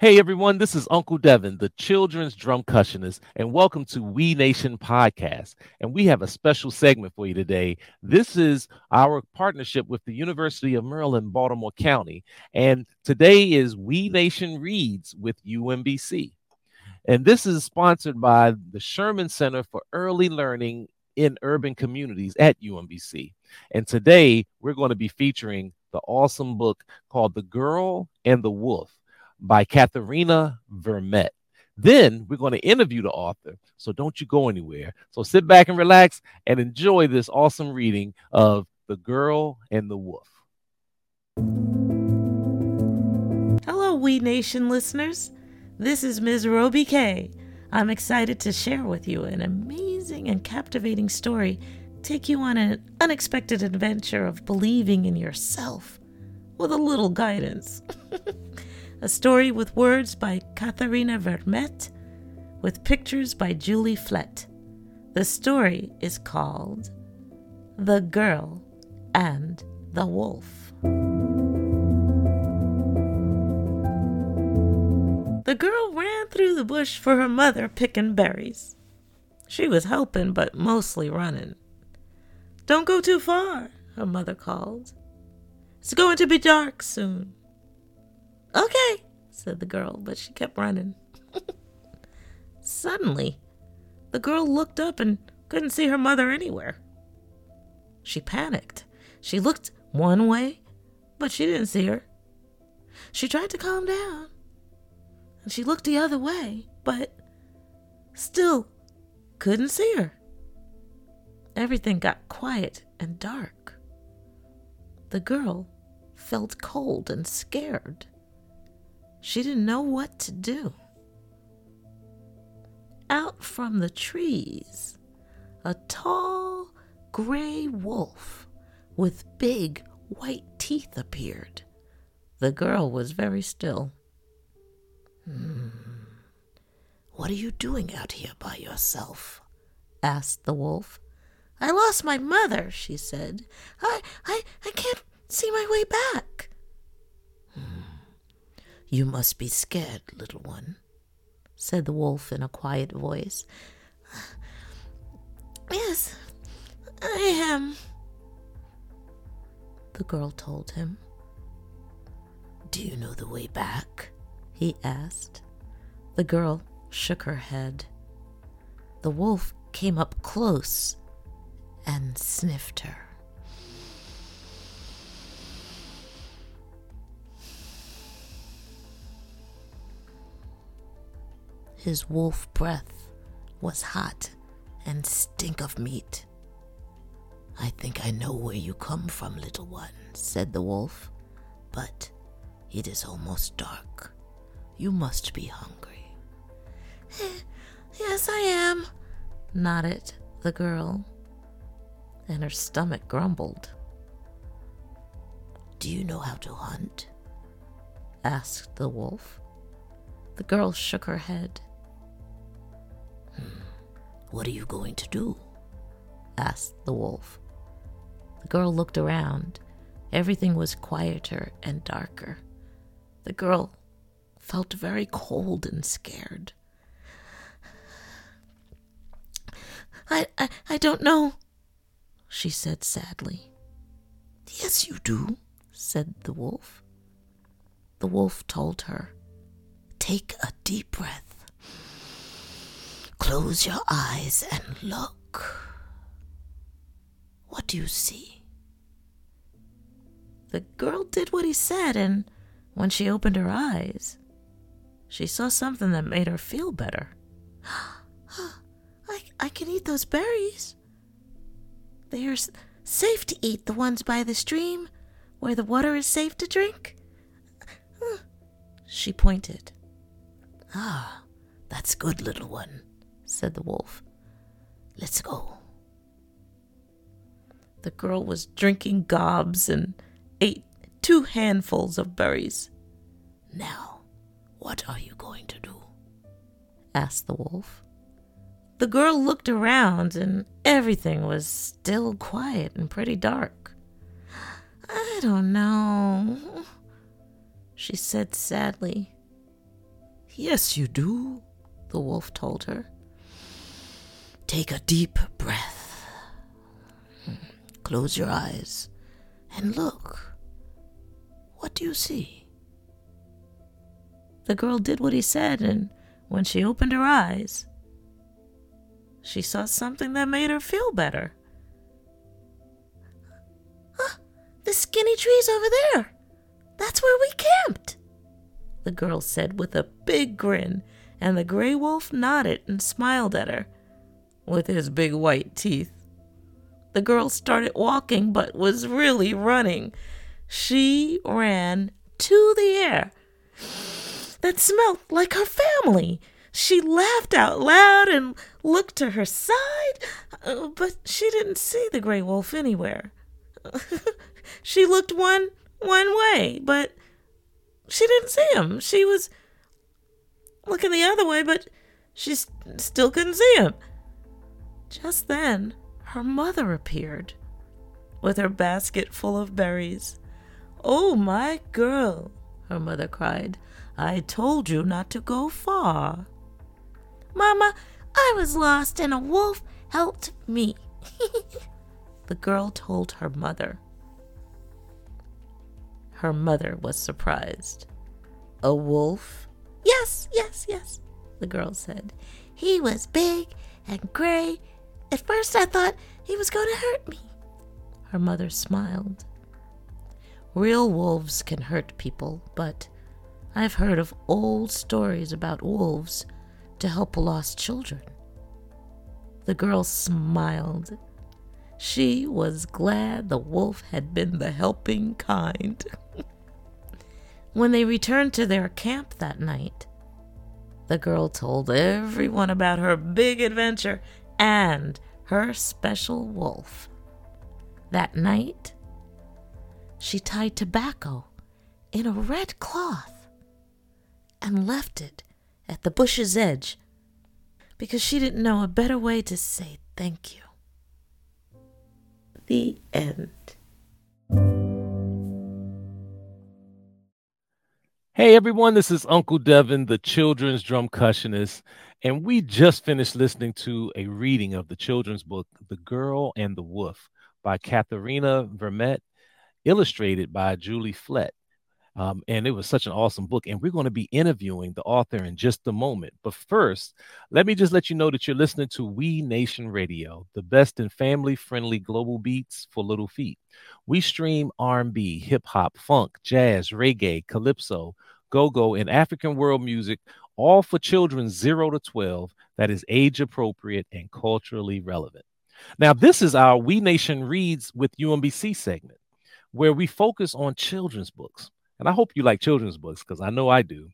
Hey everyone, this is Uncle Devin, the children's drumcussionist, and welcome to WEE Nation Podcast. And we have a special segment for you today. This is our partnership with the University of Maryland, Baltimore County. And today is WEE Nation Reads with UMBC. And this is sponsored by the Sherman Center for Early Learning in Urban Communities at UMBC. And today we're going to be featuring the awesome book called The Girl and the Wolf by Katherena Vermette. Then we're going to interview the author. So don't you go anywhere. So sit back and relax and enjoy this awesome reading of The Girl and the Wolf. Hello, WEE Nation listeners. This is Ms. Robbie K. I'm excited to share with you an amazing and captivating story, take you on an unexpected adventure of believing in yourself with a little guidance. a story with words by Katherena Vermette, with pictures by Julie Flett. The story is called The Girl and the Wolf. The girl ran through the bush for her mother picking berries. She was helping, but mostly running. Don't go too far, her mother called. It's going to be dark soon. Okay, said the girl, but she kept running. Suddenly, the girl looked up and couldn't see her mother anywhere. She panicked. She looked one way, but she didn't see her. She tried to calm down, and she looked the other way, but still couldn't see her. Everything got quiet and dark. The girl felt cold and scared. She didn't know what to do. Out from the trees, a tall gray wolf with big white teeth appeared. The girl was very still. Hmm. What are you doing out here by yourself? asked the wolf. I lost my mother, she said. I I I can't see my way back. You must be scared, little one, said the wolf in a quiet voice. Yes, I am, the girl told him. Do you know the way back? he asked. The girl shook her head. The wolf came up close and sniffed her. His wolf breath was hot and stink of meat. I think I know where you come from, little one, said the wolf, but it is almost dark. You must be hungry. yes, I am, nodded the girl, and her stomach grumbled. Do you know how to hunt? asked the wolf. The girl shook her head. What are you going to do? asked the wolf. The girl looked around. Everything was quieter and darker. The girl felt very cold and scared. I, I, I don't know, she said sadly. Yes, you do, said the wolf. The wolf told her, Take a deep breath Close your eyes and look. What do you see? The girl did what he said, and when she opened her eyes, she saw something that made her feel better. I, I can eat those berries. They are safe to eat, the ones by the stream, where the water is safe to drink. She pointed. Ah, that's good, little one said the wolf. Let's go. The girl was drinking gobs and ate two handfuls of berries. Now, what are you going to do? asked the wolf. The girl looked around and everything was still quiet and pretty dark. I don't know, she said sadly. Yes, you do, the wolf told her. Take a deep breath. Close your eyes and look. What do you see? The girl did what he said, and when she opened her eyes, she saw something that made her feel better. Ah, the skinny tree's over there. That's where we camped, the girl said with a big grin, and the gray wolf nodded and smiled at her with his big white teeth. The girl started walking but was really running. She ran to the air that smelled like her family. She laughed out loud and looked to her side, uh, but she didn't see the gray wolf anywhere. she looked one one way, but she didn't see him. She was looking the other way, but she st- still couldn't see him. Just then, her mother appeared with her basket full of berries. Oh, my girl, her mother cried. I told you not to go far. Mama, I was lost and a wolf helped me. the girl told her mother. Her mother was surprised. A wolf? Yes, yes, yes, the girl said. He was big and gray. At first I thought he was going to hurt me. Her mother smiled. Real wolves can hurt people, but I've heard of old stories about wolves to help lost children. The girl smiled. She was glad the wolf had been the helping kind. when they returned to their camp that night, the girl told everyone about her big adventure and her special wolf. That night, she tied tobacco in a red cloth and left it at the bush's edge because she didn't know a better way to say thank you the end. Hey everyone, this is Uncle Devin, the children's drumcussionist, and we just finished listening to a reading of the children's book, The Girl and the Wolf, by Katherena Vermette, illustrated by Julie Flett. Um, and it was such an awesome book. And we're going to be interviewing the author in just a moment. But first, let me just let you know that you're listening to WEE Nation Radio, the best in family-friendly global beats for little feet. We stream R&B, hip hop, funk, jazz, reggae, calypso, go-go, and African world music, all for children 0 to 12 that is age appropriate and culturally relevant. Now, this is our WEE Nation Reads with UMBC segment, where we focus on children's books and I hope you like children's books because I know I do.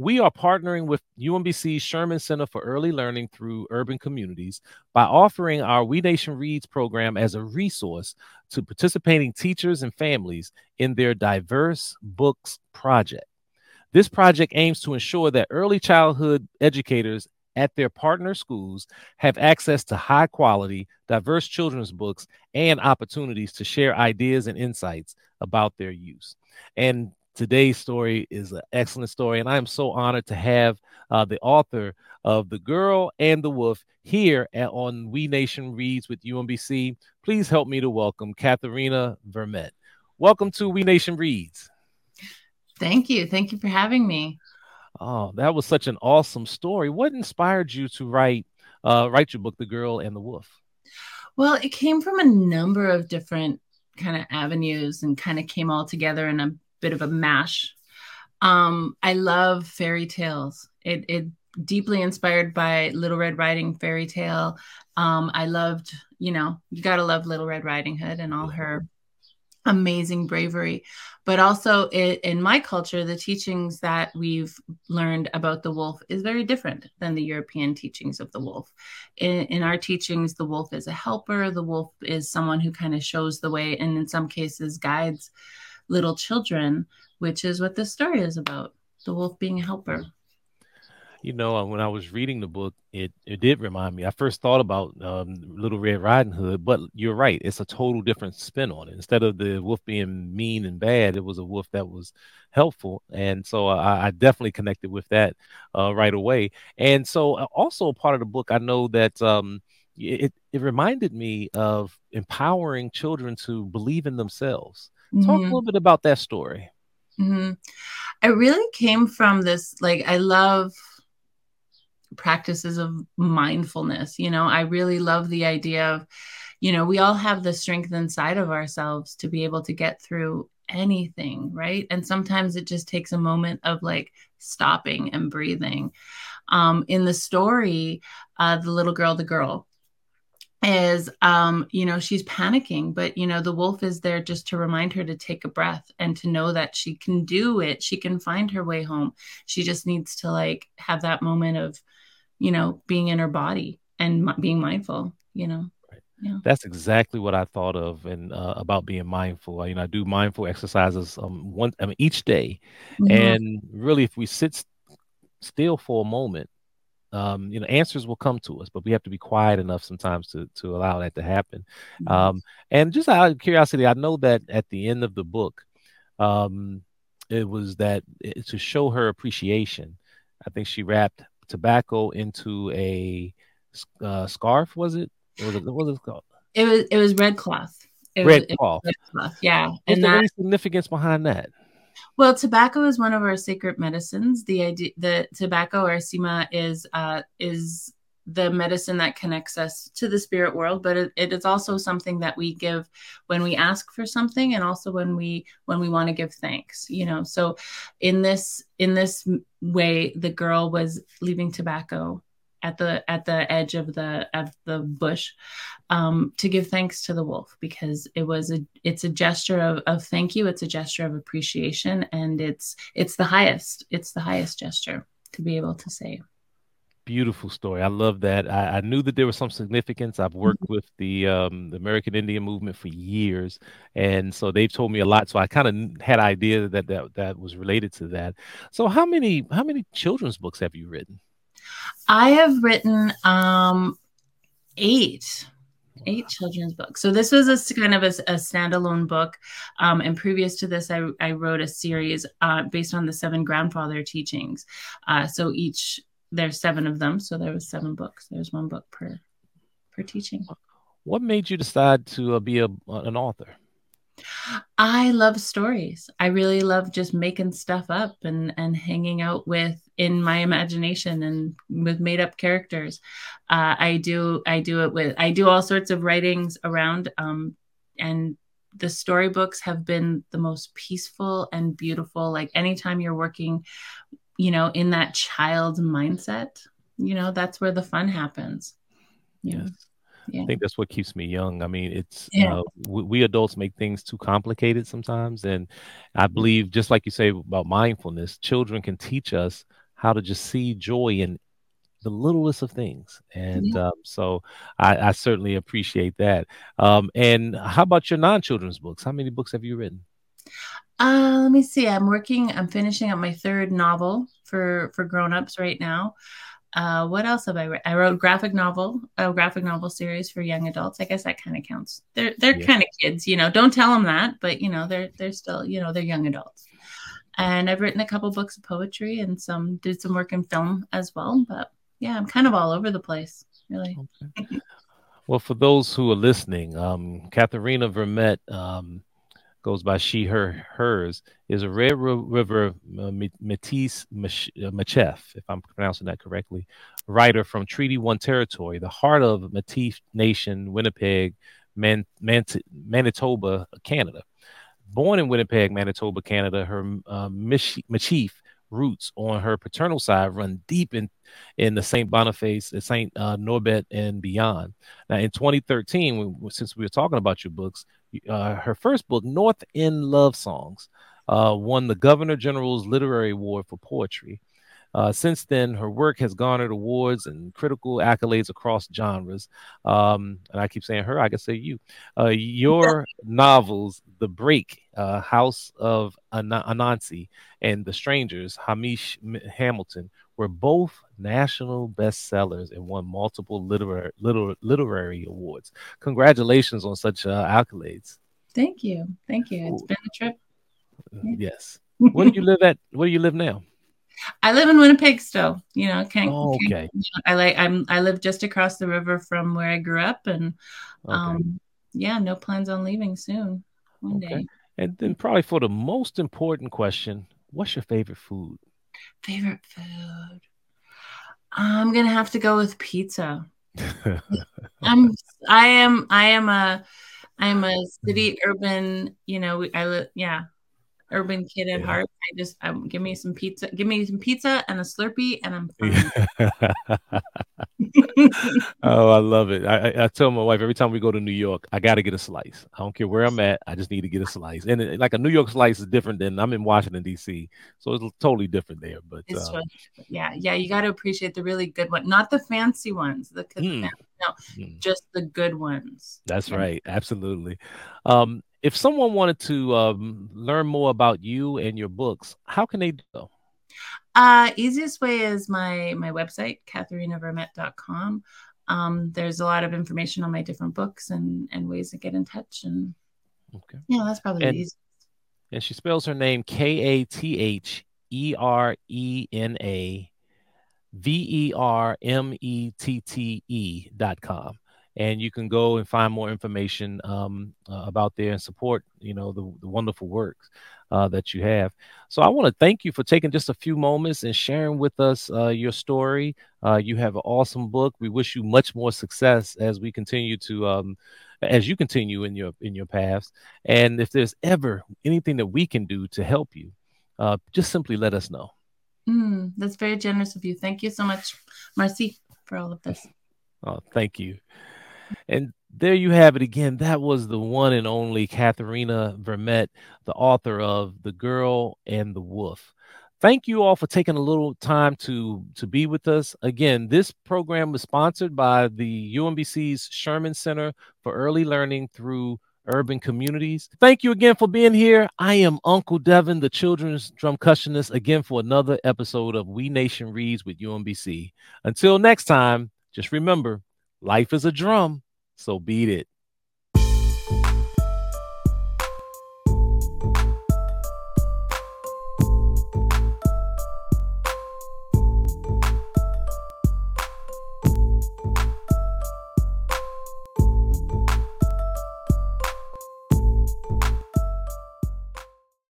We are partnering with UMBC's Sherman Center for Early Learning through Urban Communities by offering our WEE Nation Reads program as a resource to participating teachers and families in their diverse books project. This project aims to ensure that early childhood educators at their partner schools have access to high quality, diverse children's books and opportunities to share ideas and insights about their use. And today's story is an excellent story. And I am so honored to have uh, the author of The Girl and the Wolf here at, on WEE Nation Reads with UMBC. Please help me to welcome Katherena Vermette. Welcome to WEE Nation Reads. Thank you. Thank you for having me. Oh, that was such an awesome story. What inspired you to write uh, write your book, The Girl and the Wolf? Well, it came from a number of different kind of avenues and kind of came all together in a bit of a mash. Um, I love fairy tales. It, it deeply inspired by Little Red Riding fairy tale. Um, I loved, you know, you gotta love Little Red Riding Hood and all her amazing bravery. But also it, in my culture, the teachings that we've learned about the wolf is very different than the European teachings of the wolf. In, in our teachings, the wolf is a helper, the wolf is someone who kind of shows the way, and in some cases, guides little children, which is what this story is about the wolf being a helper. You know, uh, when I was reading the book, it it did remind me. I first thought about um, Little Red Riding Hood, but you're right. It's a total different spin on it. Instead of the wolf being mean and bad, it was a wolf that was helpful, and so I, I definitely connected with that uh, right away. And so, uh, also part of the book, I know that um, it it reminded me of empowering children to believe in themselves. Mm-hmm. Talk a mm-hmm. little bit about that story. Mm-hmm. It really came from this. Like, I love practices of mindfulness. You know, I really love the idea of, you know, we all have the strength inside of ourselves to be able to get through anything, right? And sometimes it just takes a moment of like stopping and breathing. Um, in the story, uh, the little girl, the girl, is um you know she's panicking but you know the wolf is there just to remind her to take a breath and to know that she can do it she can find her way home she just needs to like have that moment of you know, being in her body and m- being mindful, you know. Yeah. That's exactly what I thought of and uh, about being mindful. You know, I do mindful exercises um one I mean each day, mm-hmm. and really, if we sit still for a moment, um, you know, answers will come to us, but we have to be quiet enough sometimes to to allow that to happen. Mm-hmm. Um, and just out of curiosity, I know that at the end of the book, um, it was that it, to show her appreciation. I think she wrapped tobacco into a uh, scarf. Was it? Was it? What was it called? It was. It was red cloth. It red was, cloth. Red cloth. Yeah. What's and the that, significance behind that? Well, tobacco is one of our sacred medicines. The idea, the tobacco or sima is uh, is the medicine that connects us to the spirit world but it, it is also something that we give when we ask for something and also when we when we want to give thanks you know? So in this in this way the girl was leaving tobacco at the at the edge of the of the bush um, to give thanks to the wolf because it was a it's a gesture of, of thank you. It's a gesture of appreciation and it's it's the highest it's the highest gesture to be able to say beautiful story. I love that. I, I, knew that there was some significance. I've worked mm-hmm. with the um, the American Indian movement for years, and so they've told me a lot. So I kind of had idea that, that that was related to that. So how many how many children's books have you written? I have written um, eight eight children's books. So this was a kind of a, a standalone book. Um, and previous to this, I, I wrote a series uh, based on the seven grandfather teachings. Uh, so each there's seven of them, so there was seven books. There's one book per per teaching. What made you decide to uh, be a, an author? I love stories. I really love just making stuff up and and hanging out with in my imagination and with made up characters. Uh, I do I do it with I do all sorts of writings around um, and the storybooks have been the most peaceful and beautiful. Like anytime you're working you know, in that child mindset, you know, that's where the fun happens. Yes. Yeah. I think that's what keeps me young. I mean, it's yeah. uh, we, we, adults make things too complicated sometimes, and I believe, just like you say about mindfulness, children can teach us how to just see joy in the littlest of things, and yeah. um, so I, I, certainly appreciate that. Um, and how about your non-children's books? How many books have you written? Uh, let me see. I'm working. I'm finishing up my third novel for for grown-ups right now. Uh, what else have I read? I wrote graphic novel, a graphic novel series for young adults. I guess that kind of counts. They're they're yeah. kind of kids, you know. Don't tell them that, but you know they're they're still you know they're young adults. And I've written a couple books of poetry and some did some work in film as well. But yeah, I'm kind of all over the place, really. Okay. well, for those who are listening, um, Katherena Vermette um, goes by she, her, hers, is a Red River uh, Métis uh, Michif, if I'm pronouncing that correctly, writer from Treaty One territory, the heart of Métis Nation, Winnipeg, Man- Man- Manitoba, Canada. Born in Winnipeg, Manitoba, Canada, her uh, roots on her paternal side run deep in in the Saint Boniface, the Saint uh, Norbert, and beyond. Now, in 2013, since we were talking about your books, uh, her first book, North End Love Songs, uh, won the Governor General's Literary Award for Poetry. Uh, since then, her work has garnered awards and critical accolades across genres. Um, and I keep saying her, I can say you. Uh, your novels, The Break, uh, House of An- Anansi, and The Strangers, Hamish Hamilton, were both national bestsellers and won multiple literary, literary, literary awards. Congratulations on such uh, accolades. Thank you. Thank you. It's been a trip. Yes. Where do you live at? Where do you live now? I live in Winnipeg still. You know, can't. Oh, okay. Can't, I like. I'm. I live just across the river from where I grew up, and okay. um, yeah, no plans on leaving soon. One okay. day. And then probably for the most important question, what's your favorite food? Favorite food. I'm gonna have to go with pizza. I'm. I am. I am a. I'm a city urban. You know, I live. Yeah, urban kid at yeah. heart. I just um, give me some pizza, give me some pizza and a Slurpee, and I'm fine. oh, I love it. I, I, I, tell my wife every time we go to New York, I got to get a slice. I don't care where I'm at. I just need to get a slice. And it, like a New York slice is different than I'm in Washington D.C., so it's totally different there. But uh, yeah, yeah, you got to appreciate the really good one, not the fancy ones. The mm. no, mm. just the good ones. That's yeah. right. Absolutely. Um, if someone wanted to um, learn more about you and your books, how can they do so? Uh, easiest way is my my website, katherenavermette.com. Um, there's a lot of information on my different books and and ways to get in touch. And okay, yeah, that's probably and, the easiest. And she spells her name K A T H E R E N A V E R M E T T E dot com and you can go and find more information um, uh, about there and support you know the, the wonderful works uh, that you have. So i want to thank you for taking just a few moments and sharing with us uh, your story. Uh, you have an awesome book. We wish you much more success as we continue to um, as you continue in your in your paths. And if there's ever anything that we can do to help you uh, just simply let us know. Mm, that's very generous of you. Thank you so much marcy for all of this. Oh thank you and there you have it again. That was the one and only Katherena Vermette, the author of The Girl and the Wolf. Thank you all for taking a little time to to be with us. Again, this program was sponsored by the UMBC's Sherman Center for Early Learning through Urban Communities. Thank you again for being here. I am Uncle Devin, the children's drumcussionist, again for another episode of WEE Nation Reads with UMBC. Until next time, just remember Life is a drum, so beat it.